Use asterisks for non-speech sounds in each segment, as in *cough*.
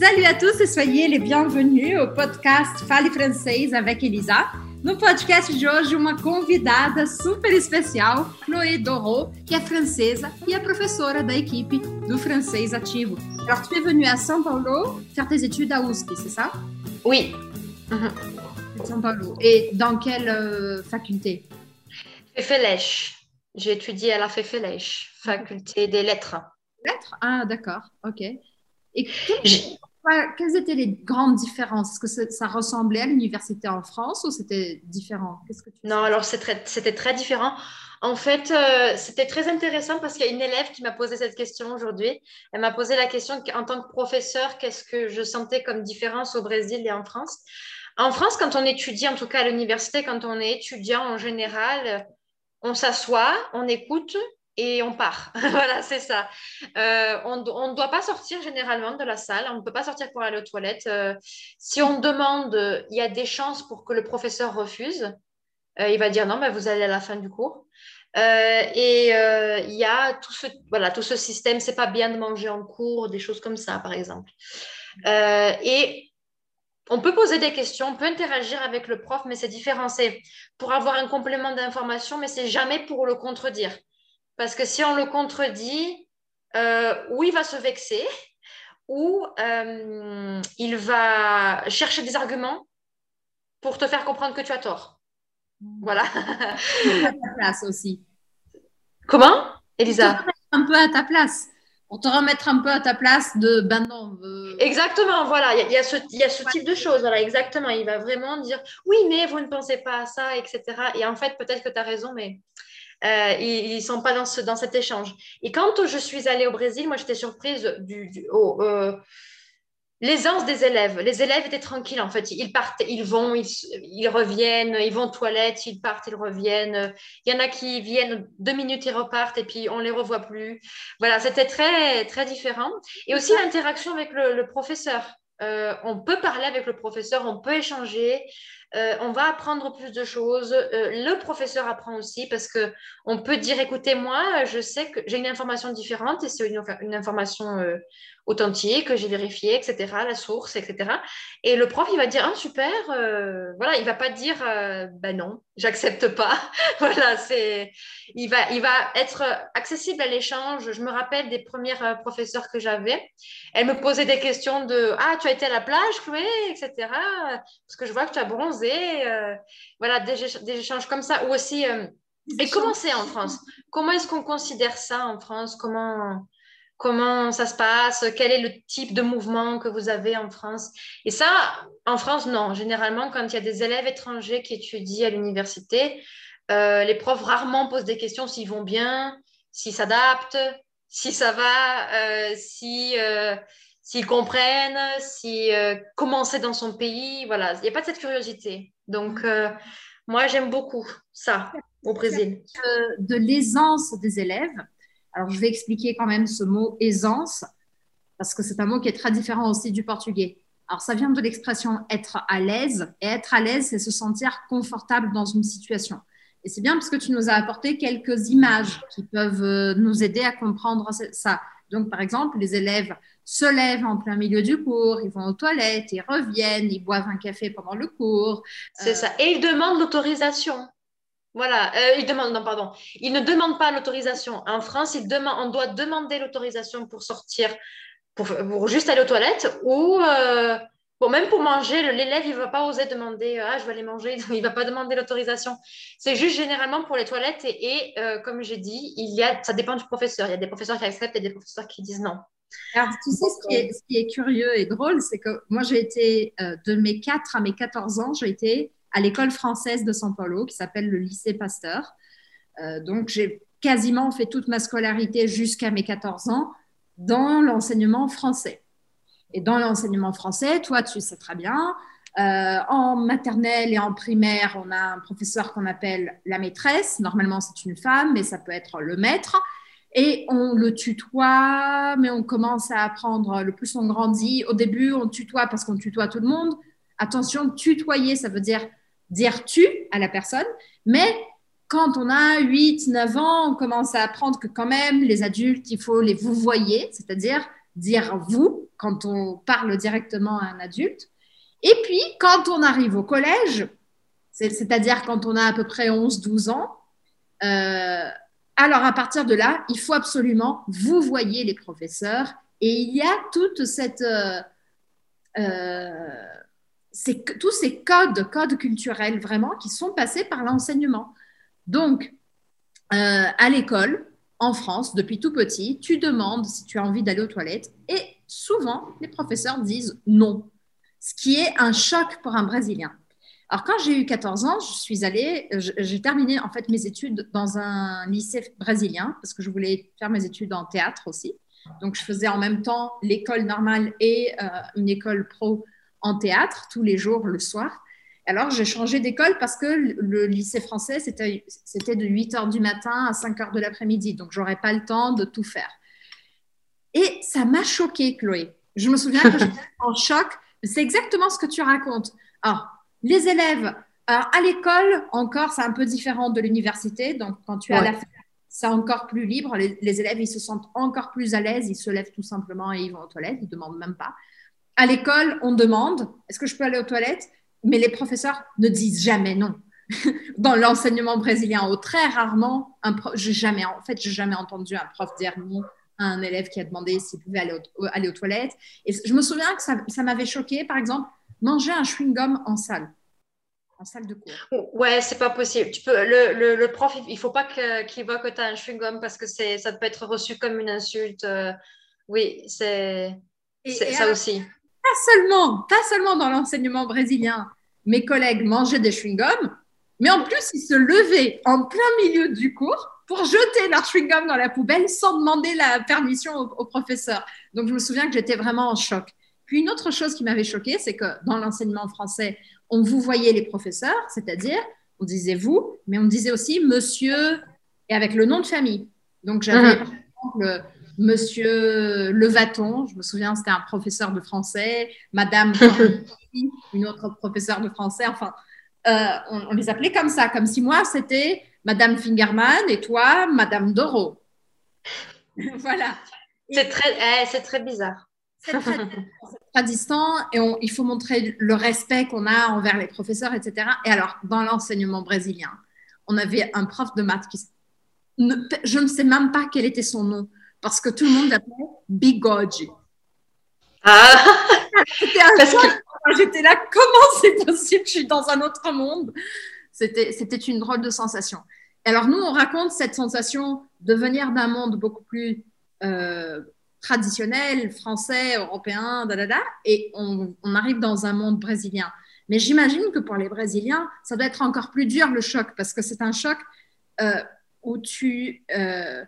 Salut à tous et soyez les bienvenus au podcast Fale Francês avec Elisa. No podcast de hoje, uma convidada super especial, Chloé Doro, que é francesa e é professora da equipe do francês ativo. Alors, tu es venue à São Paulo faire tes études à USP, c'est ça? Oui. São Paulo. Et dans quelle euh, faculté? Fefelèche. J'ai étudié à la Fefelèche, faculté des lettres. Lettres? Ah, d'accord, ok. Et quelles, étaient les grandes différences? Est-ce que ça, ressemblait à l'université en France ou c'était différent? Qu'est-ce que tu Non, alors c'était très, très différent. En fait, euh, c'était très intéressant parce qu'il y a une élève qui m'a posé cette question aujourd'hui. Elle m'a posé la question en tant que professeur, qu'est-ce que je sentais comme différence au Brésil et en France? En France, quand on étudie, en tout cas à l'université, quand on est étudiant en général, on s'assoit, on écoute et on part. *laughs* voilà, c'est ça. Euh, on ne doit pas sortir généralement de la salle. On ne peut pas sortir pour aller aux toilettes. Euh, si on demande, il y a des chances pour que le professeur refuse. Euh, il va dire non, mais vous allez à la fin du cours. et il y a tout ce, voilà, tout ce système. C'est pas bien de manger en cours, des choses comme ça, par exemple. et on peut poser des questions, on peut interagir avec le prof, mais c'est différent. C'est pour avoir un complément d'information, mais c'est jamais pour le contredire. Parce que si on le contredit, euh, ou il va se vexer, ou euh, il va chercher des arguments pour te faire comprendre que tu as tort. Voilà. à *laughs* ta place aussi. Comment, Elisa? Un peu à ta place pour te remettre un peu à ta place de ben non. Exactement, voilà, il y, a ce, y a ce type de choses, voilà, exactement. Il va vraiment dire oui, mais vous ne pensez pas à ça, etc. Et en fait, peut-être que tu as raison, mais euh, ils ne sont pas dans, ce, dans cet échange. Et quand je suis allée au Brésil, moi, j'étais surprise du, euh, l'aisance des élèves. Les élèves étaient tranquilles, en fait. Ils partent, ils vont, ils, reviennent, ils vont aux toilettes, ils partent, ils reviennent. Il y en a qui viennent deux minutes, ils repartent et puis on les revoit plus. Voilà, c'était très, très différent. Et aussi l'interaction avec le, le professeur. Euh, on peut parler avec le professeur, on peut échanger. Euh, on va apprendre plus de choses. Euh, le professeur apprend aussi parce que on peut dire, écoutez, moi, je sais que j'ai une information différente et c'est une, information euh, authentique que j'ai vérifiée, etc., la source, etc. Et le prof, il va dire, ah, super, voilà, il va pas dire, ben non, j'accepte pas. *laughs* voilà, c'est, il va, il va être accessible à l'échange. Je me rappelle des premières professeurs que j'avais. Elle me posait des questions de, ah, tu as été à la plage, Chloé, etc. Parce que je vois que tu as bronzé euh, voilà, des, échanges comme ça. Ou aussi, euh, et comment c'est en France? Comment est-ce qu'on considère ça en France? Comment comment ça se passe, quel est le type de mouvement que vous avez en France. Et ça, en France, non. Généralement, quand il y a des élèves étrangers qui étudient à l'université, euh, les profs rarement posent des questions s'ils vont bien, s'ils s'adaptent, si ça va, si s'ils comprennent, si euh, comment c'est dans son pays, voilà, il n'y a pas de cette curiosité. Donc, euh, moi, j'aime beaucoup ça au Brésil. De, l'aisance des élèves. Alors, je vais expliquer quand même ce mot aisance, parce que c'est un mot qui est très différent aussi du portugais. Alors, ça vient de l'expression être à l'aise. Et être à l'aise, c'est se sentir confortable dans une situation. Et c'est bien parce que tu nous as apporté quelques images qui peuvent euh, nous aider à comprendre ça. Donc, par exemple, les élèves se lèvent en plein milieu du cours, ils vont aux toilettes, ils reviennent, ils boivent un café pendant le cours. C'est ça. Et ils demandent l'autorisation. Voilà, euh, ils demandent, non, pardon. Ils ne demandent pas l'autorisation. En France, ils demandent, on doit demander l'autorisation pour sortir, pour, juste aller aux toilettes ou euh, bon, même pour manger. L'élève, il ne va pas oser demander Ah, je vais aller manger. *laughs* Il ne va pas demander l'autorisation. C'est juste généralement pour les toilettes. Et, euh, comme j'ai dit, il y a, ça dépend du professeur. Il y a des professeurs qui acceptent et des professeurs qui disent non. Alors, tu sais, ce qui, est, curieux et drôle, c'est que moi, j'ai été, euh, de mes 4 à mes 14 ans, j'ai été à l'école française de São Paulo, qui s'appelle le lycée Pasteur. Euh, donc, j'ai quasiment fait toute ma scolarité jusqu'à mes 14 ans dans l'enseignement français. Et dans l'enseignement français, toi, tu sais très bien, euh, en maternelle et en primaire, on a un professeur qu'on appelle la maîtresse. Normalement, c'est une femme, mais ça peut être le maître et on le tutoie, mais on commence à apprendre. Le plus on grandit, au début, on tutoie parce qu'on tutoie tout le monde. Attention, tutoyer, ça veut dire dire tu à la personne, mais quand on a 8, 9 ans, on commence à apprendre que quand même, les adultes, il faut les vous voyez, c'est-à-dire dire vous quand on parle directement à un adulte. Et puis, quand on arrive au collège, c'est-à-dire quand on a à peu près 11-12 ans, euh, alors à partir de là, il faut absolument vous voyez les professeurs et il y a toute cette euh, euh, tous ces codes, codes culturels vraiment qui sont passés par l'enseignement. Donc, à l'école, en France, depuis tout petit, tu demandes si tu as envie d'aller aux toilettes et souvent, les professeurs disent non, ce qui est un choc pour un Brésilien. Alors, quand j'ai eu 14 ans, je suis allée, j'ai terminé en fait mes études dans un lycée brésilien parce que je voulais faire mes études en théâtre aussi. Donc, je faisais en même temps l'école normale et euh, une école pro en théâtre tous les jours le soir. Alors, j'ai changé d'école parce que le lycée français, c'était de 8 heures du matin à 5 heures de l'après-midi. Donc, j'aurais pas le temps de tout faire. Et ça m'a choqué, Chloé. Je me souviens que j'étais *laughs* en choc. C'est exactement ce que tu racontes. Alors, les élèves, à l'école, encore, c'est un peu différent de l'université. Donc, quand tu es à la fin, c'est encore plus libre. Les, élèves, ils se sentent encore plus à l'aise. Ils se lèvent tout simplement et ils vont aux toilettes. Ils ne demandent même pas. À l'école, on demande est-ce que je peux aller aux toilettes? Mais les professeurs ne disent jamais non. *laughs* Dans l'enseignement brésilien, très rarement, un jamais, en fait, j'ai jamais entendu un prof dire non à un élève qui a demandé s'il pouvait aller, aller aux toilettes. Et je me souviens que ça, ça m'avait choqué, par exemple, manger un chewing-gum en salle, en salle de cours. Ouais, c'est pas possible. Tu peux, le, le, prof, il faut pas qu'il voit que tu as un chewing-gum parce que ça peut être reçu comme une insulte. Euh, oui, c'est ça aussi. Pas seulement, pas seulement dans l'enseignement brésilien, mes collègues mangeaient des chewing-gums, mais en plus, ils se levaient en plein milieu du cours pour jeter leur chewing-gum dans la poubelle sans demander la permission au, au professeur. Donc, je me souviens que j'étais vraiment en choc. Puis une autre chose qui m'avait choquée, c'est que dans l'enseignement français, on vous voyait les professeurs, c'est-à-dire on disait vous, mais on disait aussi monsieur et avec le nom de famille. Donc j'avais par exemple monsieur Levaton, je me souviens, c'était un professeur de français, madame *laughs* une autre professeure de français, enfin, euh, on, les appelait comme ça, comme si moi c'était madame Fingerman et toi madame Doro. *laughs* voilà. C'est très, eh, c'est très bizarre. C'est très, distant et il faut montrer le respect qu'on a envers les professeurs, etc. Et alors, dans l'enseignement brésilien, on avait un prof de maths qui. je ne sais même pas quel était son nom parce que tout le monde l'appelait Bigode. Ah J'étais là, comment c'est possible? Je suis dans un autre monde. C'était une drôle de sensation. Alors, nous, on raconte cette sensation de venir d'un monde beaucoup plus. Euh, traditionnel, français, européen, da, da, da, et on, arrive dans un monde brésilien. Mais j'imagine que pour les Brésiliens, ça doit être encore plus dur le choc, parce que c'est un choc euh, où, tu, euh,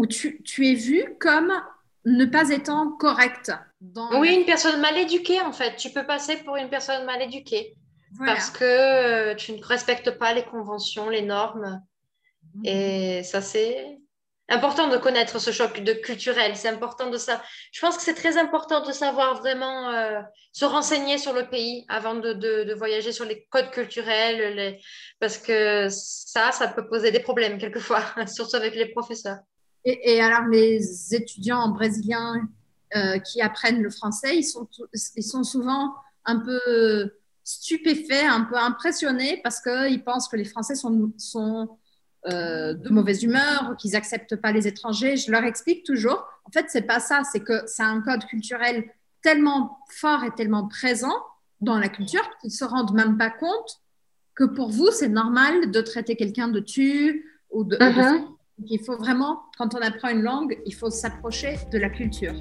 où tu, tu, es vu comme ne pas étant correct. oui, une personne mal éduquée, en fait. Tu peux passer pour une personne mal éduquée. Parce que euh, tu ne respectes pas les conventions, les normes. Mhm. Et ça, c'est important de connaître ce choc de culturel. C'est important de ça. Je pense que c'est très important de savoir vraiment euh, se renseigner sur le pays avant de, de, voyager sur les codes culturels, les... parce que ça, ça peut poser des problèmes quelquefois, *laughs* surtout avec les professeurs. Et, et alors, les étudiants brésiliens euh, qui apprennent le français, ils sont, ils sont souvent un peu stupéfaits, un peu impressionnés parce qu'ils pensent que les Français sont, sont euh, de mauvaise humeur, qu'ils n'acceptent pas les étrangers. Je leur explique toujours, en fait, c'est pas ça, c'est que c'est un code culturel tellement fort et tellement présent dans la culture qu'ils se rendent même pas compte que pour vous, c'est normal de traiter quelqu'un de tu ou de, uh-huh. Il faut vraiment, quand on apprend une langue, il faut s'approcher de la culture.